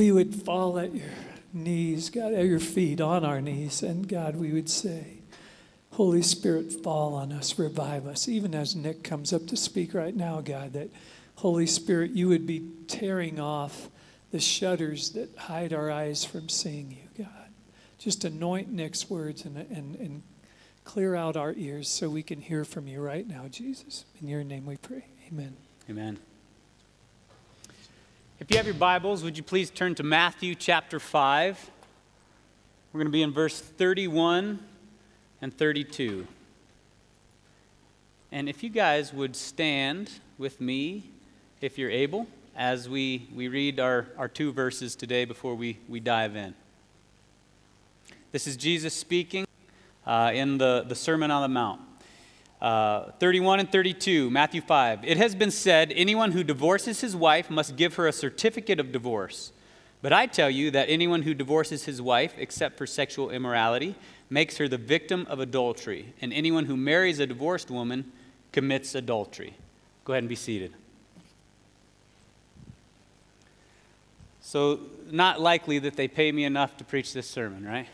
we would fall at your knees, God, at your feet, on our knees, and God, we would say, Holy Spirit, fall on us, revive us. Even as Nick comes up to speak right now, God, that Holy Spirit, you would be tearing off the shutters that hide our eyes from seeing you, God. Just anoint Nick's words and, and, and clear out our ears so we can hear from you right now, Jesus. In your name we pray. Amen. Amen. If you have your Bibles, would you please turn to Matthew chapter 5? We're going to be in verse 31 and 32. And if you guys would stand with me, if you're able, as we, we read our, our two verses today before we, we dive in. This is Jesus speaking uh, in the, the Sermon on the Mount. Uh, 31 and 32, Matthew 5. It has been said, anyone who divorces his wife must give her a certificate of divorce. But I tell you that anyone who divorces his wife, except for sexual immorality, makes her the victim of adultery, and anyone who marries a divorced woman commits adultery. Go ahead and be seated. So, not likely that they pay me enough to preach this sermon, right?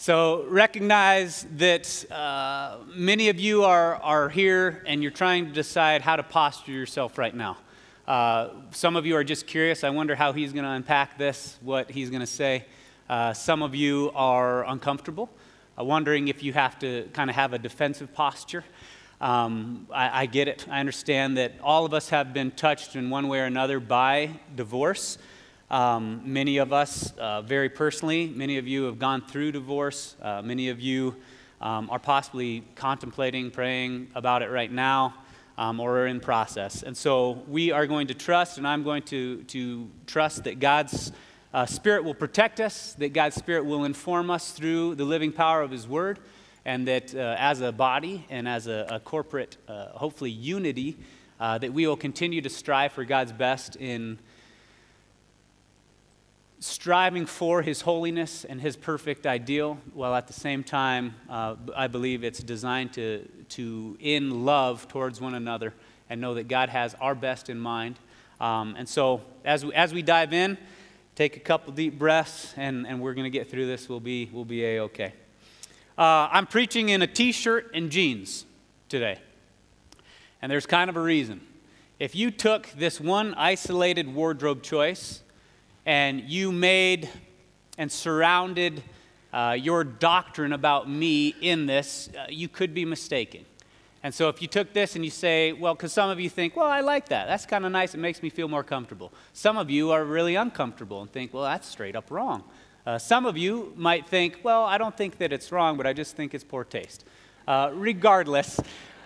So, recognize that uh, many of you are, are here and you're trying to decide how to posture yourself right now. Uh, some of you are just curious. I wonder how he's going to unpack this, what he's going to say. Uh, some of you are uncomfortable, uh, wondering if you have to kind of have a defensive posture. Um, I, I, get it. I understand that all of us have been touched in one way or another by divorce. Um, many of us, uh, very personally, many of you have gone through divorce. Uh, many of you um, are possibly contemplating, praying about it right now, um, or are in process. And so we are going to trust, and I'm going to, to trust that God's uh, Spirit will protect us, that God's Spirit will inform us through the living power of His Word, and that uh, as a body and as a, a corporate, uh, hopefully, unity, uh, that we will continue to strive for God's best in striving for His holiness and His perfect ideal, while at the same time, uh, I believe it's designed to, to in love towards one another and know that God has our best in mind. Um, and so, as we, as we dive in, take a couple deep breaths, and, and we're going to get through this. We'll be, we'll be A OK. Uh, I'm preaching in a t shirt and jeans today. And there's kind of a reason. If you took this one isolated wardrobe choice and you made and surrounded uh, your doctrine about me in this, uh, you could be mistaken. And so if you took this and you say, well, because some of you think, well, I like that. That's kind of nice. It makes me feel more comfortable. Some of you are really uncomfortable and think, well, that's straight up wrong. Uh, some of you might think, well, I don't think that it's wrong, but I just think it's poor taste. Uh, regardless,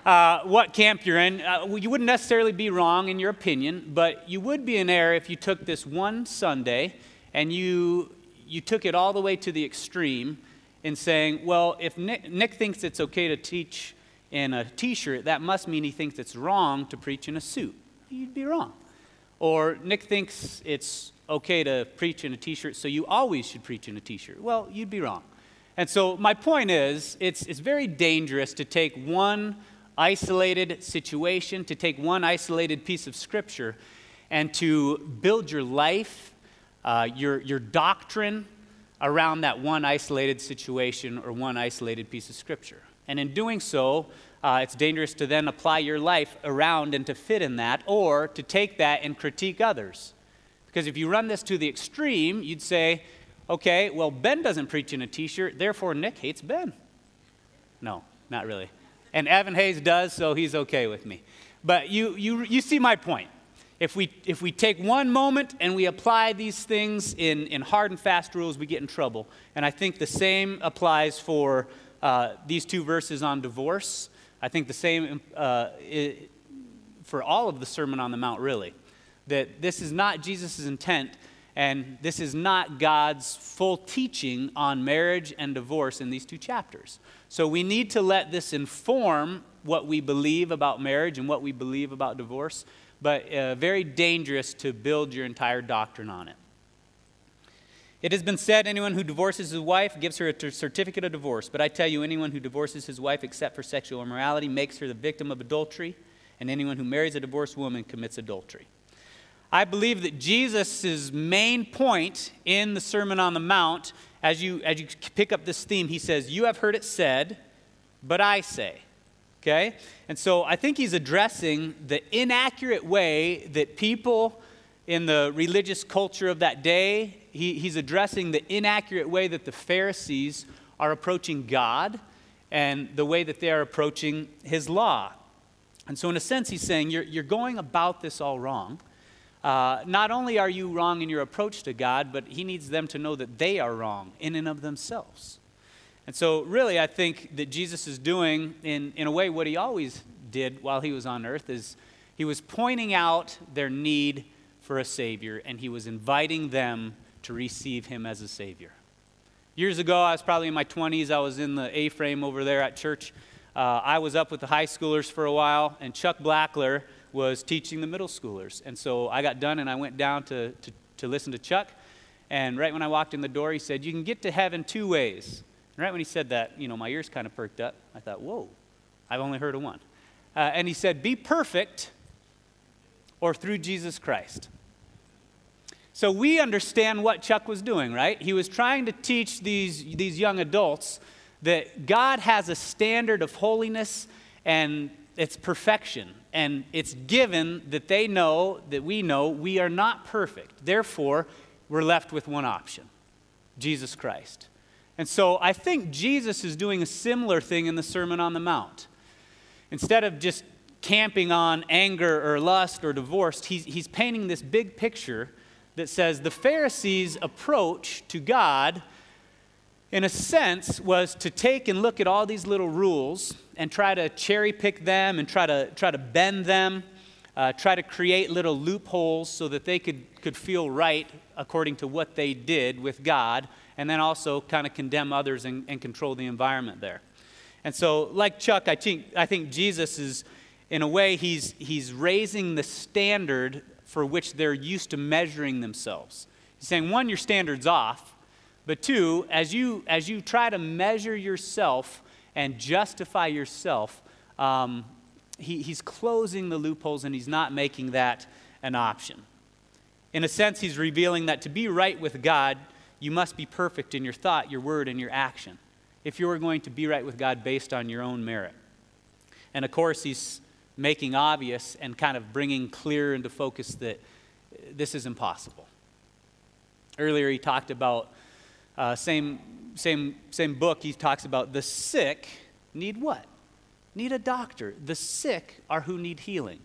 uh, what camp you're in, uh, you wouldn't necessarily be wrong in your opinion, but you would be in error if you took this one Sunday and you, you took it all the way to the extreme in saying, well, if Nick, Nick thinks it's okay to teach in a t shirt, that must mean he thinks it's wrong to preach in a suit. You'd be wrong. Or Nick thinks it's okay to preach in a t shirt, so you always should preach in a t shirt. Well, you'd be wrong. And so my point is, it's, it's very dangerous to take one isolated situation, to take one isolated piece of scripture, and to build your life, uh, your, your doctrine around that one isolated situation or one isolated piece of scripture. And in doing so, uh, it's dangerous to then apply your life around and to fit in that, or to take that and critique others. Because if you run this to the extreme, you'd say, okay, well, Ben doesn't preach in a t shirt, therefore Nick hates Ben. No, not really. And Evan Hayes does, so he's okay with me. But you, you, you see my point. If we, if we take one moment and we apply these things in, in hard and fast rules, we get in trouble. And I think the same applies for uh, these two verses on divorce. I think the same uh, for all of the Sermon on the Mount, really. That this is not Jesus' intent, and this is not God's full teaching on marriage and divorce in these two chapters. So we need to let this inform what we believe about marriage and what we believe about divorce, but uh, very dangerous to build your entire doctrine on it. It has been said anyone who divorces his wife gives her a certificate of divorce. But I tell you, anyone who divorces his wife except for sexual immorality makes her the victim of adultery, and anyone who marries a divorced woman commits adultery. I believe that Jesus' main point in the Sermon on the Mount, as you, as you pick up this theme, he says, You have heard it said, but I say. Okay? And so I think he's addressing the inaccurate way that people in the religious culture of that day, he, he's addressing the inaccurate way that the Pharisees are approaching God and the way that they are approaching his law. And so, in a sense, he's saying, You're, you're going about this all wrong. Uh, not only are you wrong in your approach to God, but he needs them to know that they are wrong in and of themselves. And so, really, I think that Jesus is doing, in, in a way, what he always did while he was on earth is he was pointing out their need for a Savior, and he was inviting them to receive him as a Savior. Years ago, I was probably in my 20s, I was in the A frame over there at church. Uh, I was up with the high schoolers for a while, and Chuck Blackler was teaching the middle schoolers. And so I got done and I went down to, to, to listen to Chuck. And right when I walked in the door, he said, You can get to heaven two ways. And right when he said that, you know, my ears kind of perked up. I thought, Whoa, I've only heard of one. Uh, and he said, Be perfect or through Jesus Christ. So we understand what Chuck was doing, right? He was trying to teach these, these young adults that God has a standard of holiness and it's perfection. And it's given that they know, that we know, we are not perfect. Therefore, we're left with one option Jesus Christ. And so I think Jesus is doing a similar thing in the Sermon on the Mount. Instead of just camping on anger or lust or divorce, he's, he's painting this big picture that says the Pharisees' approach to God in a sense, was to take and look at all these little rules and try to cherry pick them and try to, try to bend them, uh, try to create little loopholes so that they could, could feel right according to what they did with God, and then also kind of condemn others and, and control the environment there. And so, like Chuck, I think, I think Jesus is, in a way, he's, he's raising the standard for which they're used to measuring themselves. He's saying, one, your standard's off. But two, as you, as you try to measure yourself and justify yourself, um, he, he's closing the loopholes and he's not making that an option. In a sense, he's revealing that to be right with God, you must be perfect in your thought, your word, and your action if you are going to be right with God based on your own merit. And of course, he's making obvious and kind of bringing clear into focus that this is impossible. Earlier, he talked about uh, same, same, same book, he talks about the sick need what? Need a doctor. The sick are who need healing.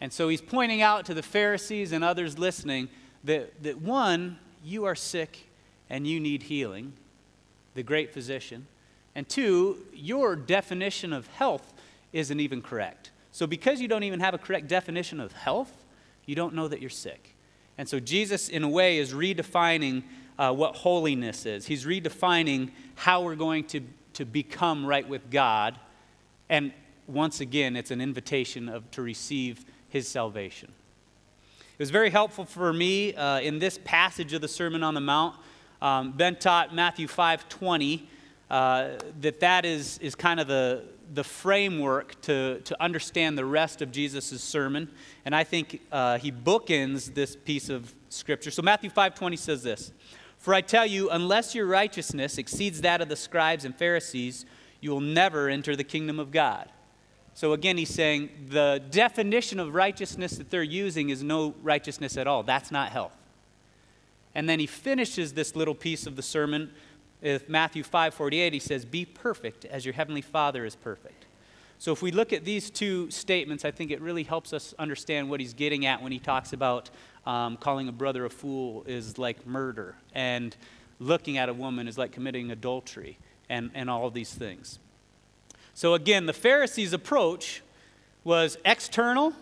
And so he's pointing out to the Pharisees and others listening that, that one, you are sick and you need healing, the great physician. And two, your definition of health isn't even correct. So because you don't even have a correct definition of health, you don't know that you're sick. And so Jesus, in a way, is redefining uh, what holiness is. He's redefining how we're going to, to become right with God. And once again, it's an invitation of, to receive his salvation. It was very helpful for me uh, in this passage of the Sermon on the Mount. Um, ben taught Matthew 5.20 uh, that that is, is kind of the, the framework to, to understand the rest of Jesus' sermon. And I think uh, he bookends this piece of scripture. So Matthew 5.20 says this, for I tell you, unless your righteousness exceeds that of the scribes and Pharisees, you will never enter the kingdom of God. So again, he's saying the definition of righteousness that they're using is no righteousness at all. That's not health. And then he finishes this little piece of the sermon with Matthew 5:48. He says, "Be perfect as your heavenly Father is perfect." So if we look at these two statements, I think it really helps us understand what he's getting at when he talks about um, calling a brother a fool is like murder, and looking at a woman is like committing adultery, and, and all these things. So, again, the Pharisees' approach was external,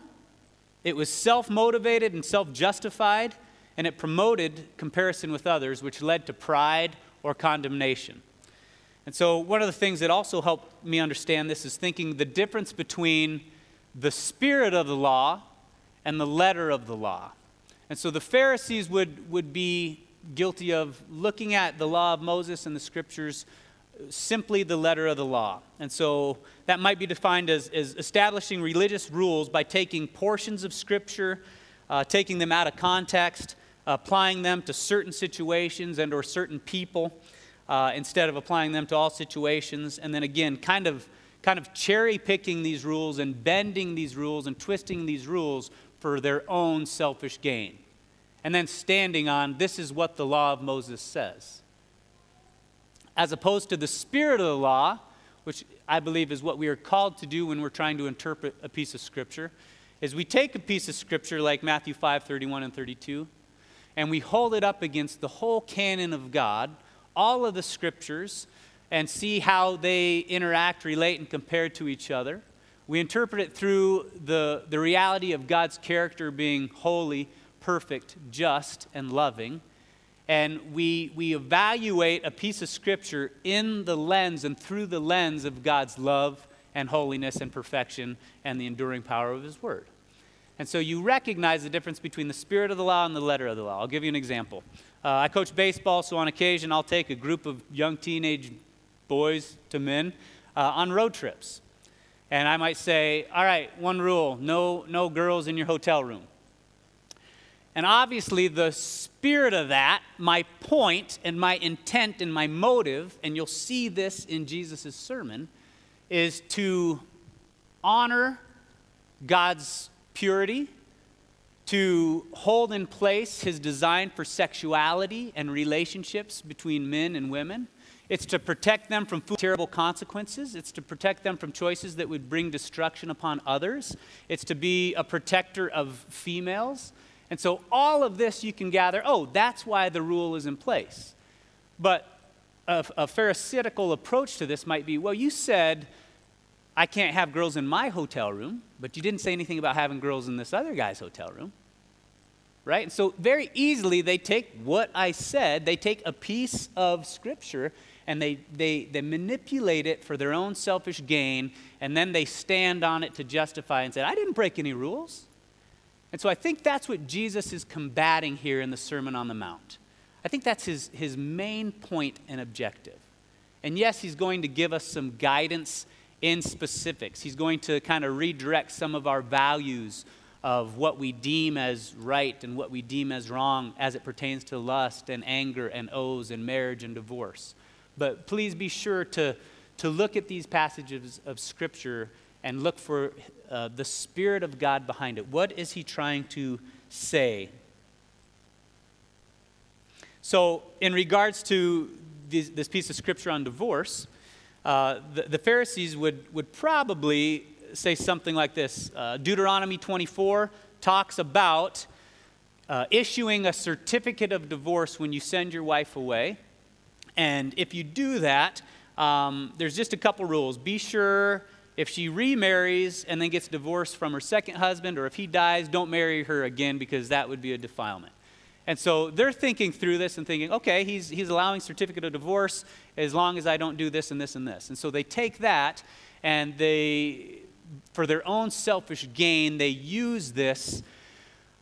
it was self motivated and self justified, and it promoted comparison with others, which led to pride or condemnation. And so, one of the things that also helped me understand this is thinking the difference between the spirit of the law and the letter of the law. And so the Pharisees would, would be guilty of looking at the law of Moses and the scriptures simply the letter of the law. And so that might be defined as, as establishing religious rules by taking portions of scripture uh, taking them out of context, applying them to certain situations and or certain people uh, instead of applying them to all situations, and then again, kind of kind of cherry picking these rules and bending these rules and twisting these rules for their own selfish gain. And then standing on this is what the law of Moses says. As opposed to the spirit of the law, which I believe is what we are called to do when we're trying to interpret a piece of scripture, is we take a piece of scripture like Matthew 5 31 and 32, and we hold it up against the whole canon of God, all of the scriptures, and see how they interact, relate, and compare to each other. We interpret it through the, the reality of God's character being holy, perfect, just, and loving. And we, we evaluate a piece of Scripture in the lens and through the lens of God's love and holiness and perfection and the enduring power of His Word. And so you recognize the difference between the spirit of the law and the letter of the law. I'll give you an example. Uh, I coach baseball, so on occasion I'll take a group of young teenage boys to men uh, on road trips. And I might say, all right, one rule no, no girls in your hotel room. And obviously, the spirit of that, my point and my intent and my motive, and you'll see this in Jesus' sermon, is to honor God's purity, to hold in place his design for sexuality and relationships between men and women it's to protect them from terrible consequences. It's to protect them from choices that would bring destruction upon others. It's to be a protector of females. And so, all of this you can gather oh, that's why the rule is in place. But a, a Pharisaical approach to this might be well, you said, I can't have girls in my hotel room, but you didn't say anything about having girls in this other guy's hotel room. Right? And so, very easily, they take what I said, they take a piece of Scripture, and they, they, they manipulate it for their own selfish gain, and then they stand on it to justify and say, I didn't break any rules. And so I think that's what Jesus is combating here in the Sermon on the Mount. I think that's his, his main point and objective. And yes, he's going to give us some guidance in specifics. He's going to kind of redirect some of our values of what we deem as right and what we deem as wrong as it pertains to lust and anger and oaths and marriage and divorce. But please be sure to, to look at these passages of Scripture and look for uh, the Spirit of God behind it. What is He trying to say? So, in regards to this, this piece of Scripture on divorce, uh, the, the, Pharisees would, would probably say something like this uh, Deuteronomy 24 talks about uh, issuing a certificate of divorce when you send your wife away. And if you do that, um, there's just a couple rules. Be sure if she remarries and then gets divorced from her second husband, or if he dies, don't marry her again because that would be a defilement. And so they're thinking through this and thinking, okay, he's, he's allowing certificate of divorce as long as I don't do this and this and this. And so they take that and they, for their own selfish gain, they use this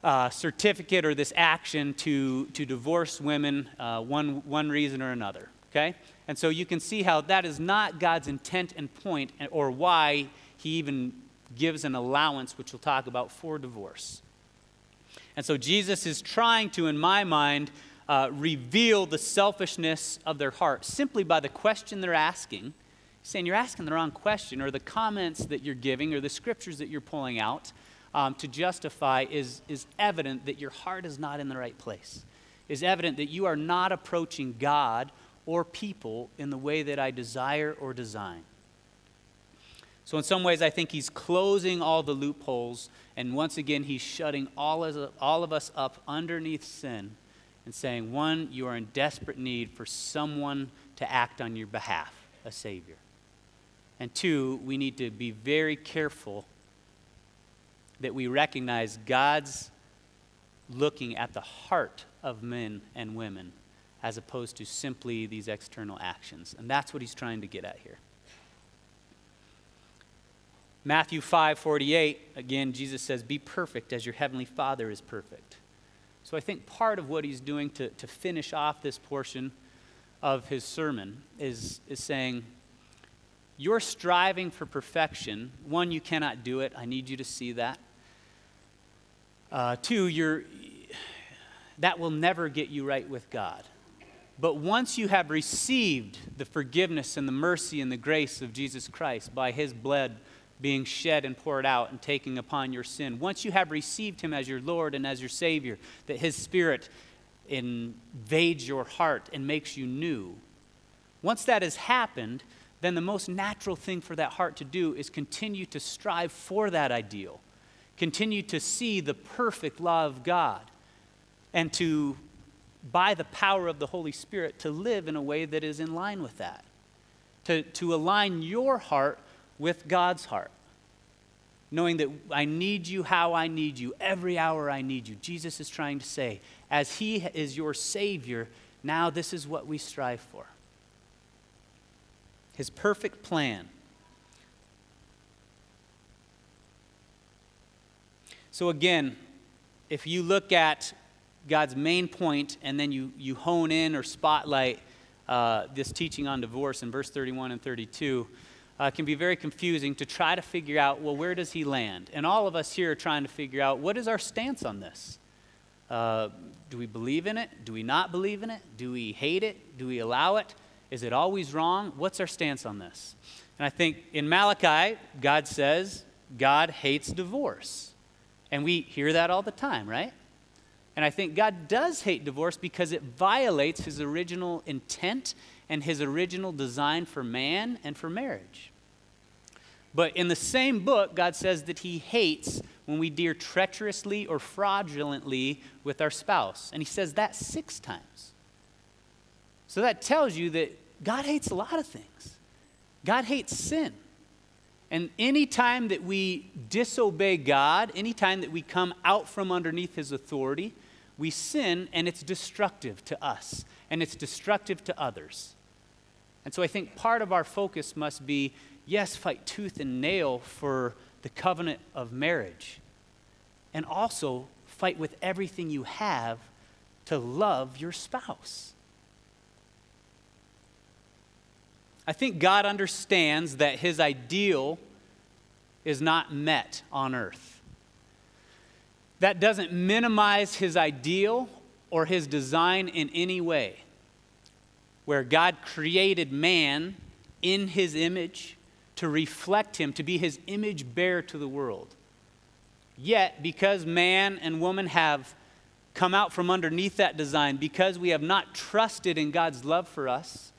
uh, certificate or this action to, to divorce women, uh, one, one reason or another. Okay? And so you can see how that is not God's intent and point, or why he even gives an allowance, which we'll talk about, for divorce. And so Jesus is trying to, in my mind, uh, reveal the selfishness of their heart simply by the question they're asking. saying you're asking the wrong question, or the comments that you're giving, or the scriptures that you're pulling out um, to justify is, is evident that your heart is not in the right place, is evident that you are not approaching God or people in the way that I desire or design. So, in some ways, I think he's closing all the loopholes, and once again, he's shutting all of, all of us up underneath sin and saying, one, you are in desperate need for someone to act on your behalf, a Savior. And two, we need to be very careful that we recognize God's looking at the heart of men and women as opposed to simply these external actions. And that's what he's trying to get at here. Matthew 5:48 again Jesus says be perfect as your heavenly Father is perfect. So I think part of what he's doing to, to finish off this portion of his sermon is, is saying you're striving for perfection. One, you cannot do it. I need you to see that. Uh, two, you're, that will never get you right with God. But once you have received the forgiveness and the mercy and the grace of Jesus Christ by his blood being shed and poured out and taking upon your sin, once you have received him as your Lord and as your Savior, that his Spirit invades your heart and makes you new, once that has happened, then the most natural thing for that heart to do is continue to strive for that ideal, continue to see the perfect law of God, and to by the power of the Holy Spirit, to live in a way that is in line with that, to, to align your heart with God's heart. Knowing that I need you how I need you, every hour I need you. Jesus is trying to say, as He is your Savior, now this is what we strive for. His perfect plan. So, again, if you look at God's main point, and then you, you hone in or spotlight uh, this teaching on divorce in verse 31 and 32, uh, can be very confusing to try to figure out, well, where does he land? And all of us here are trying to figure out, what is our stance on this? Uh, do we believe in it? Do we not believe in it? Do we hate it? Do we allow it? Is it always wrong? What's our stance on this? And I think in Malachi, God says God hates divorce. And we hear that all the time, right? And I think God does hate divorce because it violates his original intent and his original design for man and for marriage. But in the same book, God says that he hates when we deal treacherously or fraudulently with our spouse. And he says that six times. So that tells you that God hates a lot of things. God hates sin. And anytime that we disobey God, anytime that we come out from underneath his authority, we sin and it's destructive to us and it's destructive to others. And so I think part of our focus must be yes, fight tooth and nail for the covenant of marriage, and also fight with everything you have to love your spouse. I think God understands that his ideal is not met on earth. That doesn't minimize his ideal or his design in any way. Where God created man in his image to reflect him, to be his image bearer to the world. Yet, because man and woman have come out from underneath that design, because we have not trusted in God's love for us,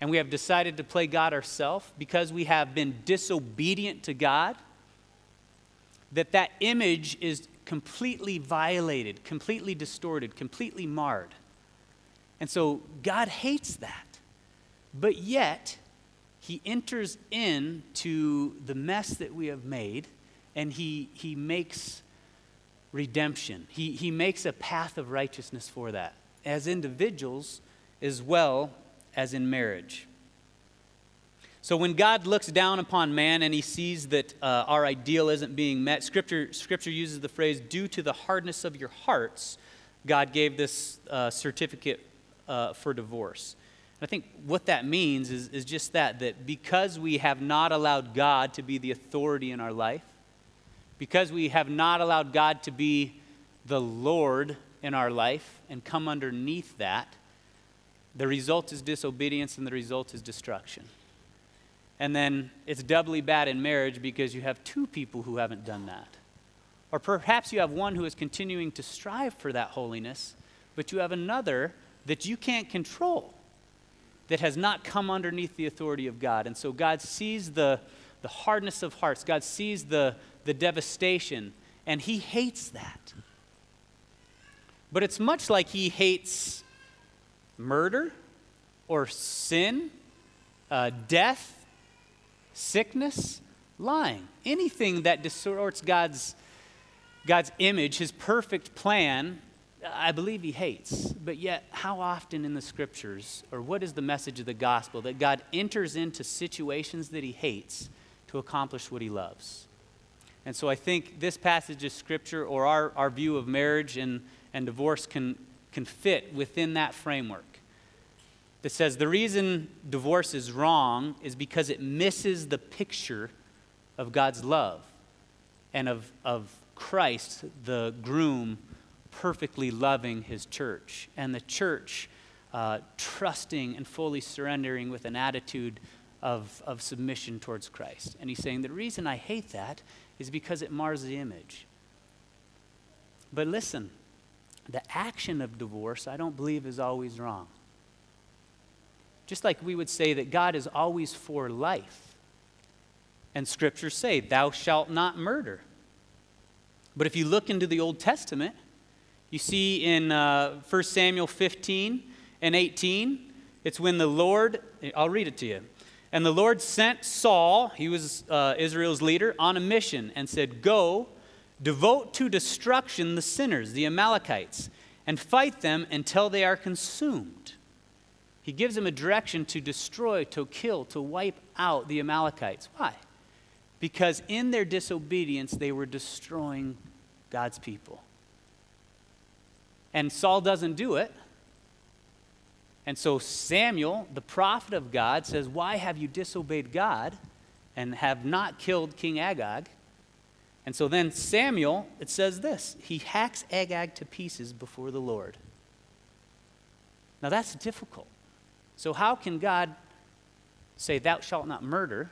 and we have decided to play God ourselves, because we have been disobedient to God, that that image is completely violated, completely distorted, completely marred. And so God hates that. But yet, he enters into the mess that we have made and he, he makes redemption. He, he makes a path of righteousness for that, as individuals as well as in marriage. So when God looks down upon man and he sees that uh, our ideal isn't being met, scripture, scripture uses the phrase, due to the hardness of your hearts, God gave this uh, certificate uh, for divorce. And I think what that means is, is just that, that because we have not allowed God to be the authority in our life, because we have not allowed God to be the Lord in our life and come underneath that, the result is disobedience and the result is destruction. And then it's doubly bad in marriage because you have two people who haven't done that. Or perhaps you have one who is continuing to strive for that holiness, but you have another that you can't control that has not come underneath the authority of God. And so God sees the, the hardness of hearts, God sees the, the devastation, and He hates that. But it's much like He hates murder or sin, uh, death, sickness, lying. Anything that distorts God's, God's image, his perfect plan, I believe he hates. But yet, how often in the scriptures, or what is the message of the gospel, that God enters into situations that he hates to accomplish what he loves? And so I think this passage of scripture, or our, our view of marriage and, and divorce, can, can fit within that framework that says the reason divorce is wrong is because it misses the picture of God's love and of, of Christ, the groom, perfectly loving his church, and the church uh, trusting and fully surrendering with an attitude of, of submission towards Christ. And he's saying, The reason I hate that is because it mars the image. But listen, the action of divorce, I don't believe, is always wrong. Just like we would say that God is always for life. And scriptures say, Thou shalt not murder. But if you look into the Old Testament, you see in uh, 1 Samuel 15 and 18, it's when the Lord, I'll read it to you. And the Lord sent Saul, he was uh, Israel's leader, on a mission and said, Go, devote to destruction the sinners, the Amalekites, and fight them until they are consumed. He gives them a direction to destroy, to kill, to wipe out the Amalekites. Why? Because in their disobedience, they were destroying God's people. And Saul doesn't do it. And so Samuel, the prophet of God, says, Why have you disobeyed God and have not killed King Agag? And so then Samuel, it says this he hacks Agag to pieces before the Lord. Now that's difficult. So, how can God say, Thou shalt not murder,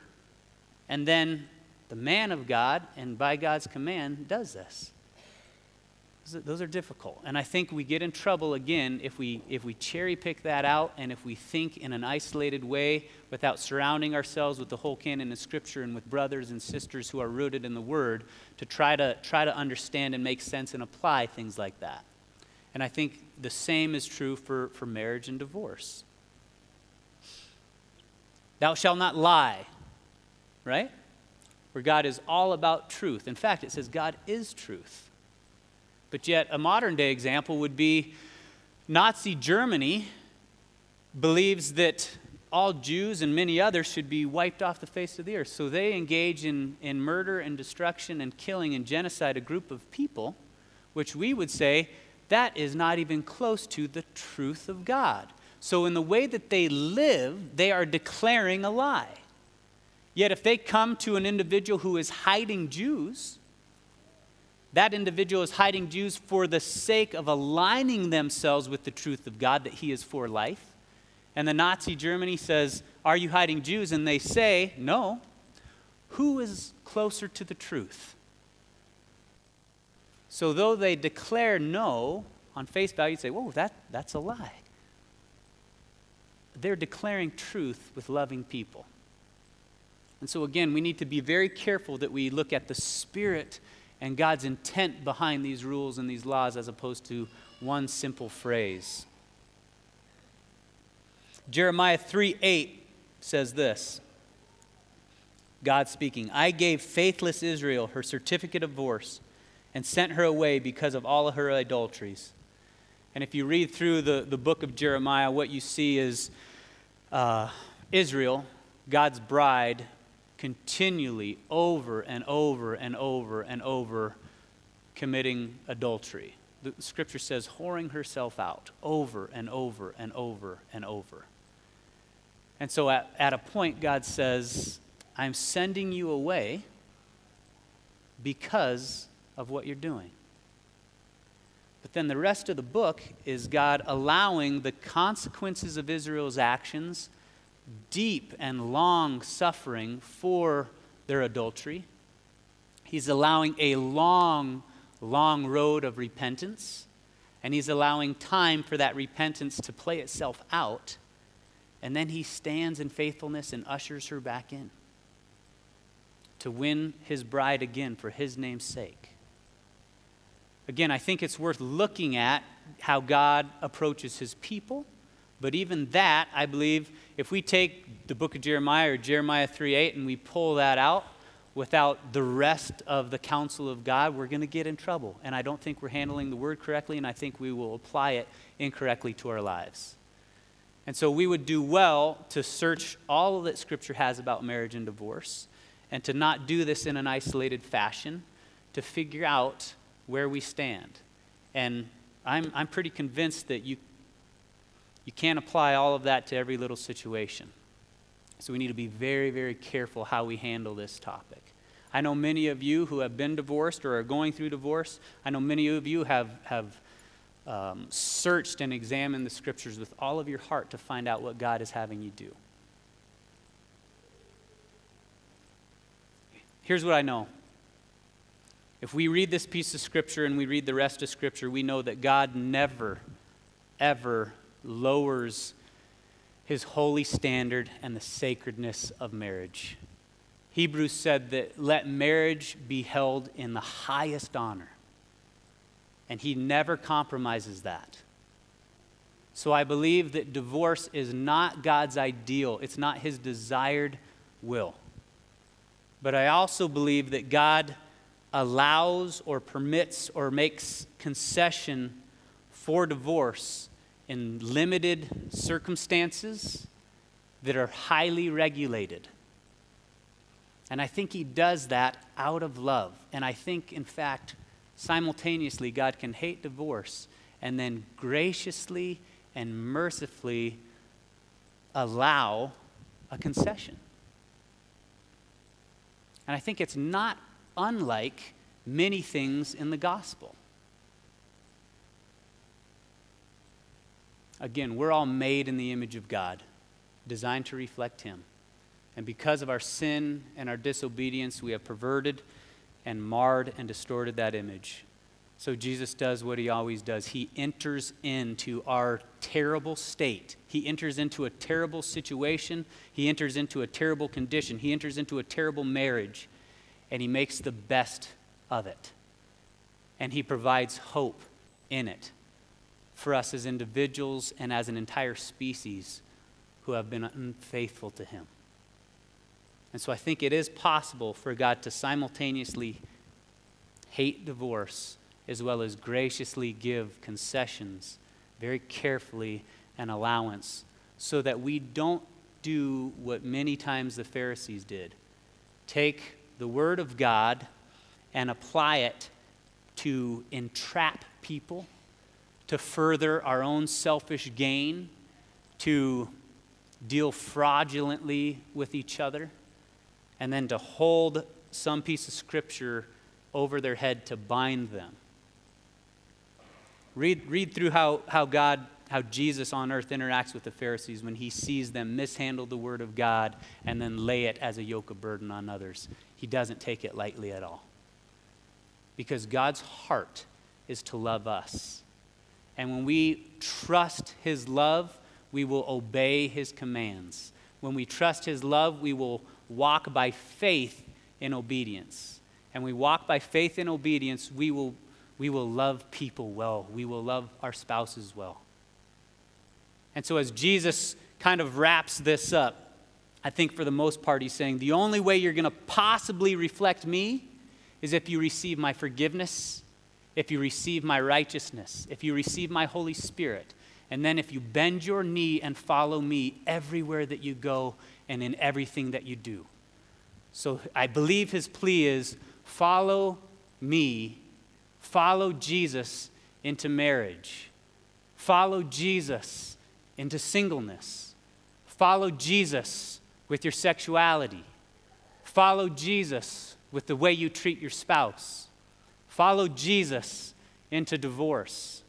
and then the man of God, and by God's command, does this? Those are difficult. And I think we get in trouble again if we, if we cherry pick that out and if we think in an isolated way without surrounding ourselves with the whole canon of Scripture and with brothers and sisters who are rooted in the Word to try to, try to understand and make sense and apply things like that. And I think the same is true for, for marriage and divorce. Thou shalt not lie, right? Where God is all about truth. In fact, it says God is truth. But yet, a modern day example would be Nazi Germany believes that all Jews and many others should be wiped off the face of the earth. So they engage in, in murder and destruction and killing and genocide a group of people, which we would say that is not even close to the truth of God. So, in the way that they live, they are declaring a lie. Yet, if they come to an individual who is hiding Jews, that individual is hiding Jews for the sake of aligning themselves with the truth of God that he is for life. And the Nazi Germany says, Are you hiding Jews? And they say, No. Who is closer to the truth? So, though they declare no, on face value, you say, Whoa, that, that's a lie. They're declaring truth with loving people. And so, again, we need to be very careful that we look at the spirit and God's intent behind these rules and these laws as opposed to one simple phrase. Jeremiah 3 8 says this God speaking, I gave faithless Israel her certificate of divorce and sent her away because of all of her adulteries. And if you read through the, the book of Jeremiah, what you see is uh, Israel, God's bride, continually over and over and over and over committing adultery. The scripture says, whoring herself out over and over and over and over. And so at, at a point, God says, I'm sending you away because of what you're doing. But then the rest of the book is God allowing the consequences of Israel's actions deep and long suffering for their adultery. He's allowing a long, long road of repentance, and he's allowing time for that repentance to play itself out. And then he stands in faithfulness and ushers her back in to win his bride again for his name's sake. Again, I think it's worth looking at how God approaches his people but even that, I believe, if we take the book of Jeremiah or Jeremiah 3 8 and we pull that out without the rest of the counsel of God, we're going to get in trouble. And I don't think we're handling the word correctly, and I think we will apply it incorrectly to our lives. And so we would do well to search all that Scripture has about marriage and divorce and to not do this in an isolated fashion, to figure out where we stand. And I'm, I'm pretty convinced that you you can't apply all of that to every little situation. So we need to be very, very careful how we handle this topic. I know many of you who have been divorced or are going through divorce. I know many of you have, have um, searched and examined the scriptures with all of your heart to find out what God is having you do. Here's what I know. If we read this piece of scripture and we read the rest of scripture, we know that God never, ever lowers his holy standard and the sacredness of marriage. Hebrews said that let marriage be held in the highest honor. And he never compromises that. So I believe that divorce is not God's ideal, it's not his desired will. But I also believe that God allows or permits or makes concession for divorce in limited circumstances that are highly regulated. And I think he does that out of love. And I think, in fact, simultaneously, God can hate divorce and then graciously and mercifully allow a concession. And I think it's not unlike many things in the gospel. Again, we're all made in the image of God, designed to reflect Him. And because of our sin and our disobedience, we have perverted and marred and distorted that image. So Jesus does what he always does. He enters into our terrible state. He enters into a terrible situation. He enters into a terrible condition. He enters into a terrible marriage. And he makes the best of it. And he provides hope in it for us as individuals and as an entire species who have been unfaithful to Him. And so I think it is possible for God to simultaneously hate divorce as well as graciously give concessions very carefully and allowance so that we don't do what many times the Pharisees did take the Word of God and apply it to entrap people to further our own selfish gain, to deal fraudulently with each other, and then to hold some piece of scripture over their head to bind them. Read, read through how, how God, how Jesus on earth interacts with the Pharisees when he sees them mishandle the word of God and then lay it as a yoke of burden on others. He doesn't take it lightly at all. Because God's heart is to love us. And when we trust His love, we will obey His commands. When we trust His love, we will walk by faith in obedience. And we walk by faith in obedience, we will, we will love people well. We will love our spouses well. And so, as Jesus kind of wraps this up, I think for the most part, he's saying the only way you're going to possibly reflect me is if you receive my forgiveness if you receive my righteousness, if you receive my Holy Spirit, and then if you bend your knee and follow me everywhere that you go and in everything that you do. So I believe his plea is follow me, follow Jesus into marriage, follow Jesus into singleness, follow Jesus with your sexuality, follow Jesus with the way you treat your spouse. Follow Jesus into divorce.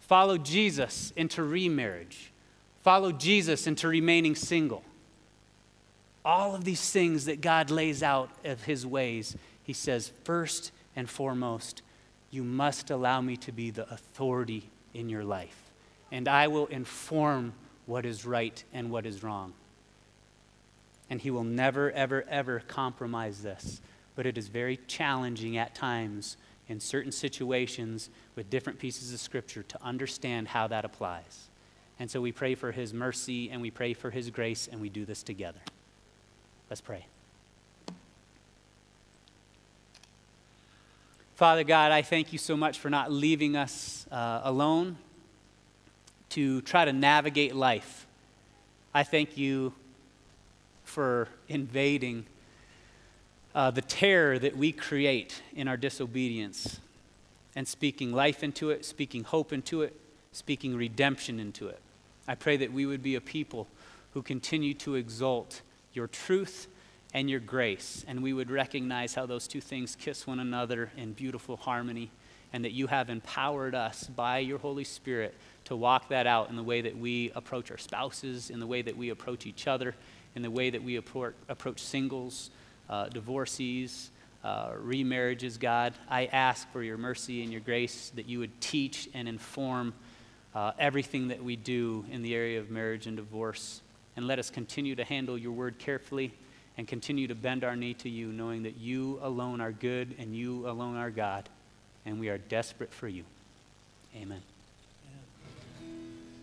Follow Jesus into remarriage. Follow Jesus into remaining single. All of these things that God lays out of his ways, he says, first and foremost, you must allow me to be the authority in your life, and I will inform what is right and what is wrong. And he will never, ever, ever compromise this. But it is very challenging at times in certain situations with different pieces of Scripture to understand how that applies. And so we pray for His mercy and we pray for His grace, and we do this together. Let's pray. Father God, I thank you so much for not leaving us uh, alone to try to navigate life. I thank you for invading uh, the terror that we create in our disobedience and speaking life into it, speaking hope into it, speaking redemption into it. I pray that we would be a people who continue to exalt your truth and your grace. And we would recognize how those two things kiss one another in beautiful harmony, and that you have empowered us by your Holy Spirit to walk that out in the way that we approach our spouses, in the way that we approach each other, in the way that we approach, approach singles, uh, divorcees, uh, remarriages, God. I ask for your mercy and your grace that you would teach and inform uh, everything that we do in the area of marriage and divorce. And let us continue to handle your word carefully and continue to bend our knee to you, knowing that you alone are good and you alone are God, and we are desperate for you. Amen.